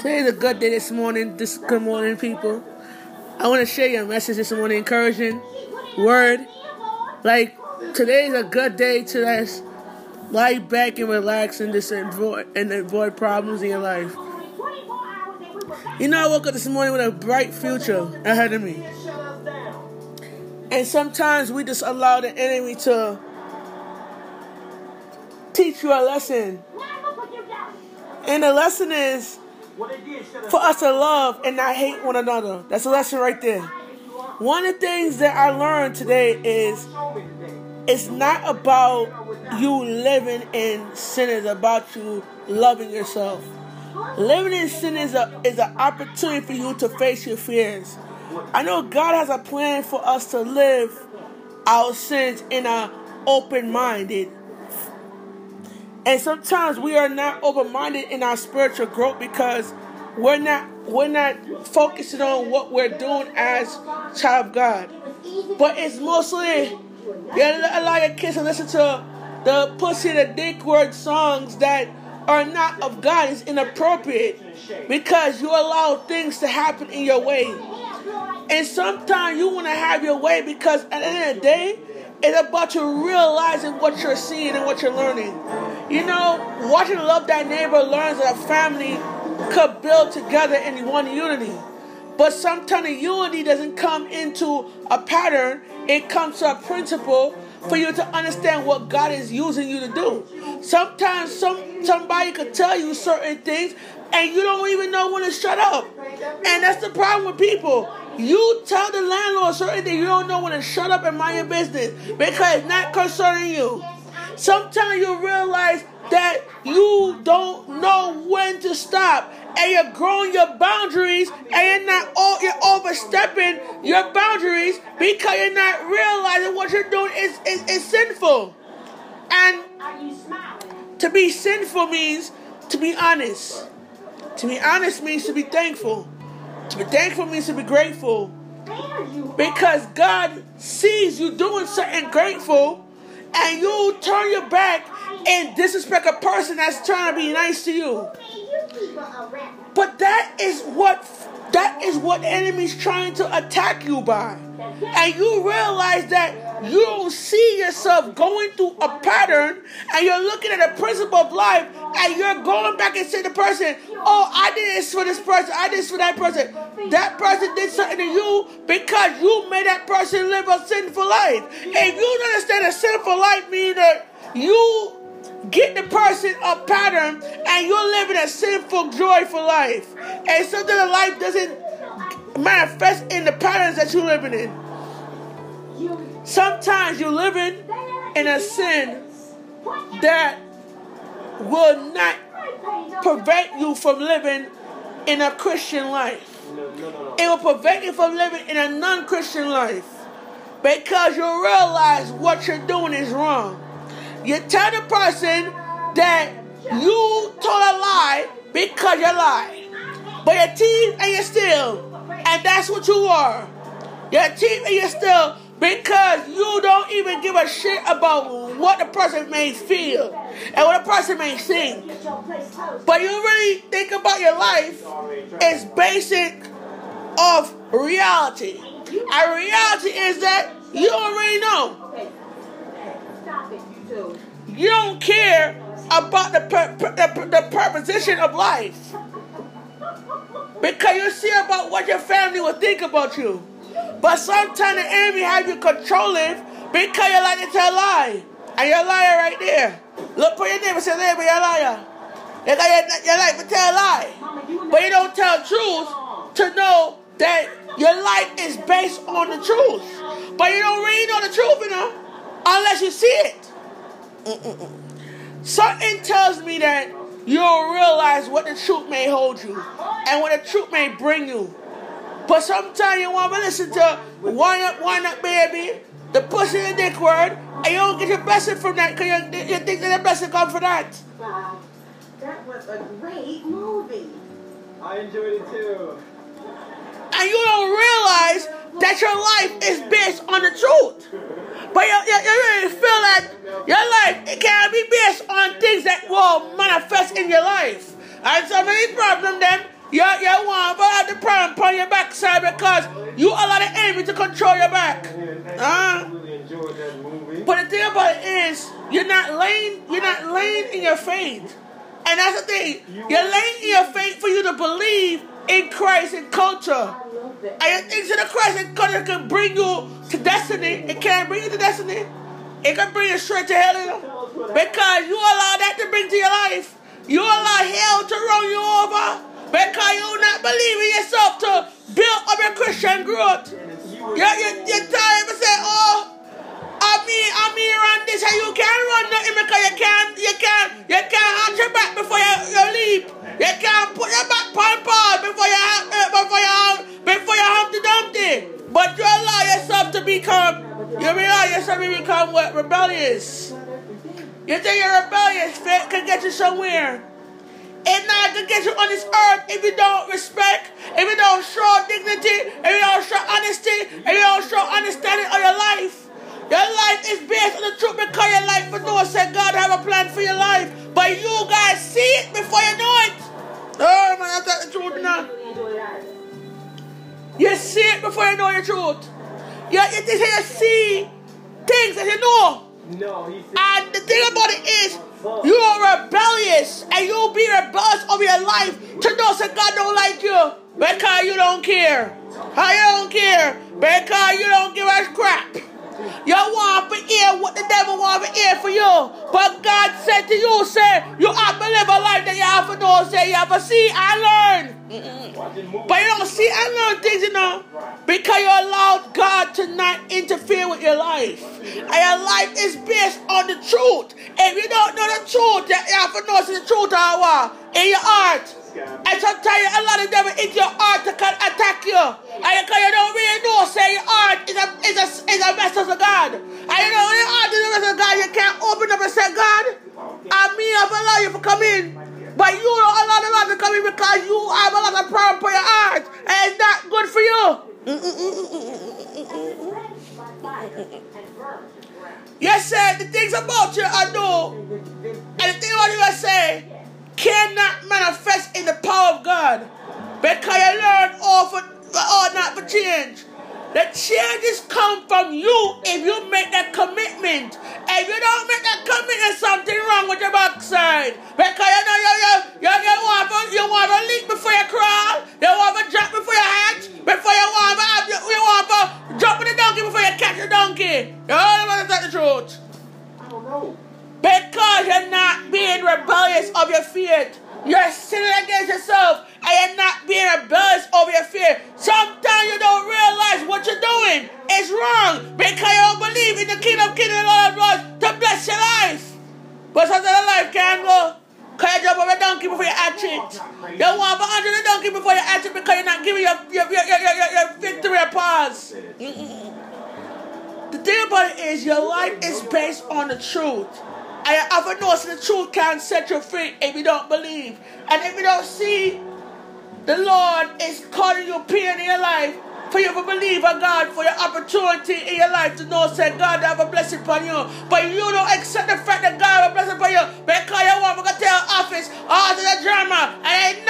Today's a good day this morning. This good morning, people. I want to share your message this morning, encouraging word. Like today's a good day to just lie back and relax and just avoid and avoid problems in your life. You know, I woke up this morning with a bright future ahead of me. And sometimes we just allow the enemy to teach you a lesson. And the lesson is for us to love and not hate one another. That's a lesson right there. One of the things that I learned today is it's not about you living in sin, it's about you loving yourself. Living in sin is a is an opportunity for you to face your fears. I know God has a plan for us to live our sins in an open-minded and sometimes we are not open-minded in our spiritual growth because we're not we're not focusing on what we're doing as child of God. But it's mostly you allow your kids to listen to the pussy the dick word songs that are not of God is inappropriate because you allow things to happen in your way. And sometimes you want to have your way because at the end of the day, it's about you realizing what you're seeing and what you're learning. You know, watching Love Thy Neighbor learns that a family could build together in one unity. But sometimes unity doesn't come into a pattern, it comes to a principle for you to understand what God is using you to do. Sometimes some somebody could tell you certain things and you don't even know when to shut up. And that's the problem with people. You tell the landlord certain things, you don't know when to shut up and mind your business because it's not concerning you. Sometimes you realize that you don't know when to stop and you're growing your boundaries and you're not all you're overstepping your boundaries because you're not realizing what you're doing is, is, is sinful. And to be sinful means to be honest. To be honest means to be thankful. To be thankful means to be grateful. Because God sees you doing something grateful and you turn your back and disrespect a person that's trying to be nice to you. But that is what that is what enemy's trying to attack you by. And you realize that you don't see yourself going through a pattern and you're looking at a principle of life and you're going back and saying to the person, Oh, I did this for this person, I did this for that person. That person did something to you because you made that person live a sinful life. If you don't understand a sinful life means that you get the person a pattern and you're living a sinful, joyful life. And so that life doesn't manifest in the patterns that you're living in. Sometimes you're living in a sin that will not prevent you from living in a Christian life. It will prevent you from living in a non Christian life because you realize what you're doing is wrong. You tell the person that you told a lie because you lied. But you're thief and you're still. And that's what you are. You're thief and you're still because you don't even give a shit about what the person may feel and what the person may think. But you really think about your life is basic of reality. And reality is that you already know. You don't care about the, per, the, the proposition of life. Because you see about what your family will think about you. But sometimes the enemy have you controlling because you like to tell a lie. And you're a liar right there. Look for your neighbor and say, neighbor, you're a liar. You got your, life to tell a lie. But you don't tell truth to know that your life is based on the truth. But you don't really know the truth, know, unless you see it. Something tells me that you don't realize what the truth may hold you and what the truth may bring you. But sometimes you want to listen to wind up, wind up, baby, the pussy and dick word, and you don't get your blessing from that because you, you think that the blessing come from that. Bob. That was a great movie. I enjoyed it too. And you don't realize that your life is based on the truth. But you, you, you really feel that your life it can't be based on things that will manifest in your life. And so many problems then you, you want to have the problem on your backside because you allow the enemy to control your back. Uh, but the thing about it is you're not laying you're not laying in your faith. And that's the thing. You're laying in your faith for you to believe in Christ and culture. And things in the Christ and culture can bring you to destiny. It can't bring you to destiny. It can bring you straight to hell. You know? Because you allow that to bring to your life. You allow hell to run you over. Because you not believe in yourself to build up your Christian growth. You, you, you time to say, oh, I mean, I mean, run this, and you can't run nothing because you can't, you can't somewhere. It's not gonna get you on this earth if you don't respect, if you don't show dignity, if you don't show honesty, if you don't show understanding of your life. Your life is based on the truth because your life for no said God have a plan for your life. But you guys see it before you know it. Oh man, that's the truth now. You see it before you know your truth. You, you, you see things that you know. No, he said, And the thing about it is, you are rebellious, and you'll be rebellious over your life to know that God don't like you because you don't care. You don't care? Because you don't give a crap. You want to hear what the devil want to hear for you. But God said to you, say, you have to live a life that you have to know, say, you have to see and learn. But you don't see and learn things, you know, because you allowed God to not interfere with your life. And your life is based on the truth. If you don't know the truth, you have to know the truth? In your heart. And sometimes you allow the devil into your heart to can attack you. And because you don't really know, say your heart is a, is a, is a message of God. And you know, when your heart is a message of God, you can't open up and say, God, I mean, I've allowed you to come in. But you don't allow the Lord to come in because you have a lot of problem for your heart. And it's not good for you. Yes, sir, the things about truth. I don't know. Because you're not being rebellious of your fear. You're sinning against yourself and you're not being rebellious over your fear. Sometimes you don't realize what you're doing is wrong because you don't believe in the kingdom, and Lord of Lords to bless your life. But sometimes the life can go. Because you jump over a donkey before you hatch it. You want to under the donkey before you hatch it because you're not giving your, your, your, your, your, your victory a pause. It is your life is based on the truth. And you know so the truth can set you free if you don't believe. And if you don't see the Lord is calling you pain in your life for you to believe in God for your opportunity in your life to know say God have a blessing upon you. But you don't accept the fact that God have a blessing upon you because you want to go tell office all to the drama and ain't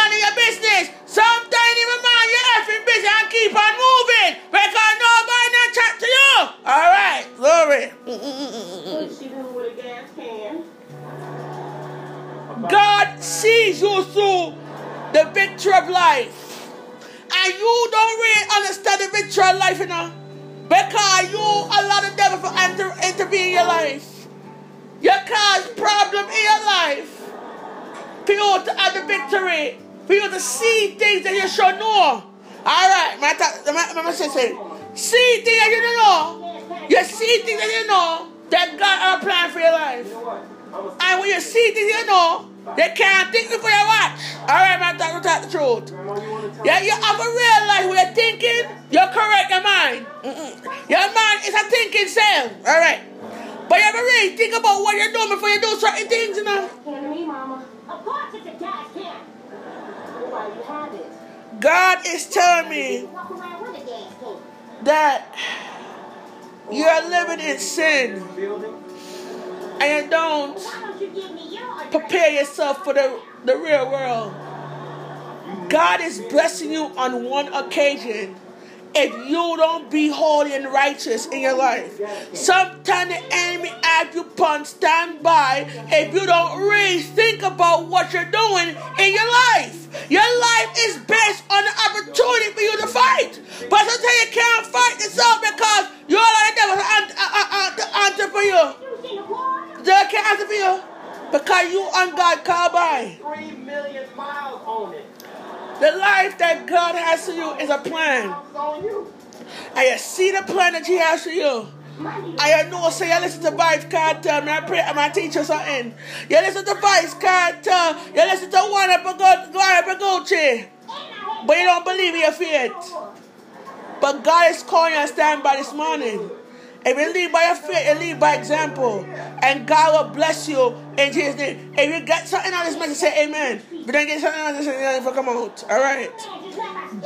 sees you through the victory of life. And you don't really understand the victory of life, you know. Because you allow the devil to enter, intervene in your life. You cause problem in your life. For you to have the victory. For you to see things that you should know. Alright, my, ta- my, my, my sister. See things that you don't know. You see things that you know that God have a plan for your life. And when you see things you know, they can't think before you watch. Alright, man, talk, talk the truth. Yeah, you have a real life where you're thinking, you're correct your mind. Mm-mm. Your mind is a thinking cell. Alright. But you have really think about what you're doing before you do certain things, you know. God is telling me that you're living in sin and don't prepare yourself for the, the real world. God is blessing you on one occasion if you don't be holy and righteous in your life. Sometimes the enemy have you upon standby if you don't really think about what you're doing in your life. Your life is based on the opportunity for you to fight. But sometimes you can't fight yourself because you're like the devil's an- uh, uh, uh, an- an- an- answer for you. You seen the war? They can't answer for you because you on God call by. Three million miles on it. The life that God has for you is a plan. Miles on you. And you see the plan that He has for you. I know, say you listen to Vybz Kartel, me I pray, I'm a teacher something. You listen to Vybz Kartel, you listen to one up go, go up a Gucci. But you don't believe in your faith. But God is calling you to stand by this morning. If you lead by your faith, you lead by example. And God will bless you in Jesus' name. If you get something out of this message, say amen. If you don't get something out of this message, come out. Alright.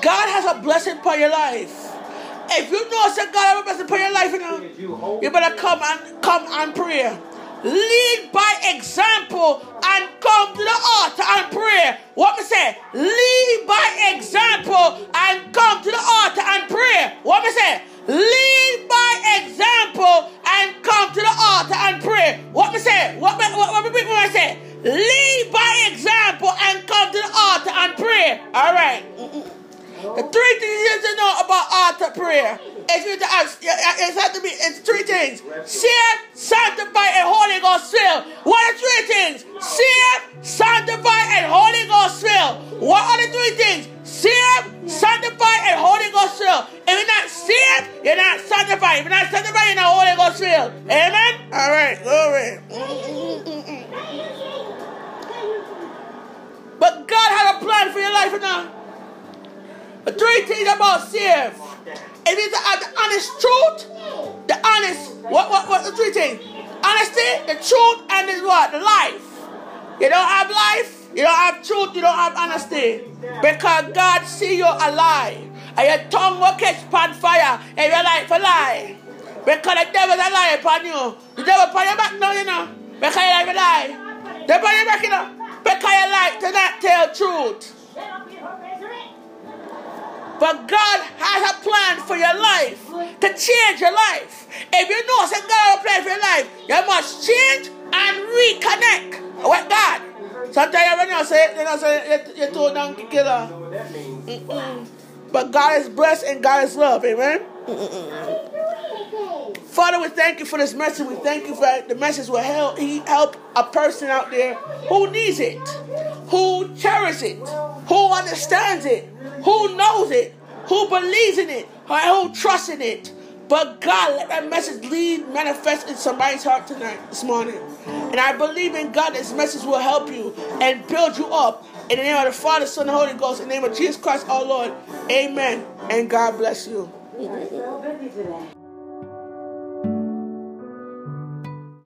God has a blessing for your life. If you know that God has a blessing for your life, you know, you better come and come and pray. Lead by example and come to the altar and pray. What me say? Lead by what, what, what, the three things? Honesty, the truth, and the what? The life. You don't have life, you don't have truth, you don't have honesty. Because God see you alive. And your tongue will catch upon fire and your life a lie. Because the devil's a lie upon you. The devil upon your back now, you know. Because your life a lie. The upon your back, you know. Because your life to not tell truth. But God has a plan for your life to change your life. If you know that God plan for your life, you must change and reconnect with God. Sometimes when you say, you say you- down You killer. Mm-mm. But God is blessed and God is love. Amen. Father, we thank you for this message. We thank you for the message will help he help a person out there who needs it, who cherishes it, who understands it, who knows it, who believes in it, or who trust in it. But God, let that message lead, manifest in somebody's heart tonight, this morning. And I believe in God, this message will help you and build you up. In the name of the Father, Son, and Holy Ghost, in the name of Jesus Christ, our Lord. Amen. And God bless you.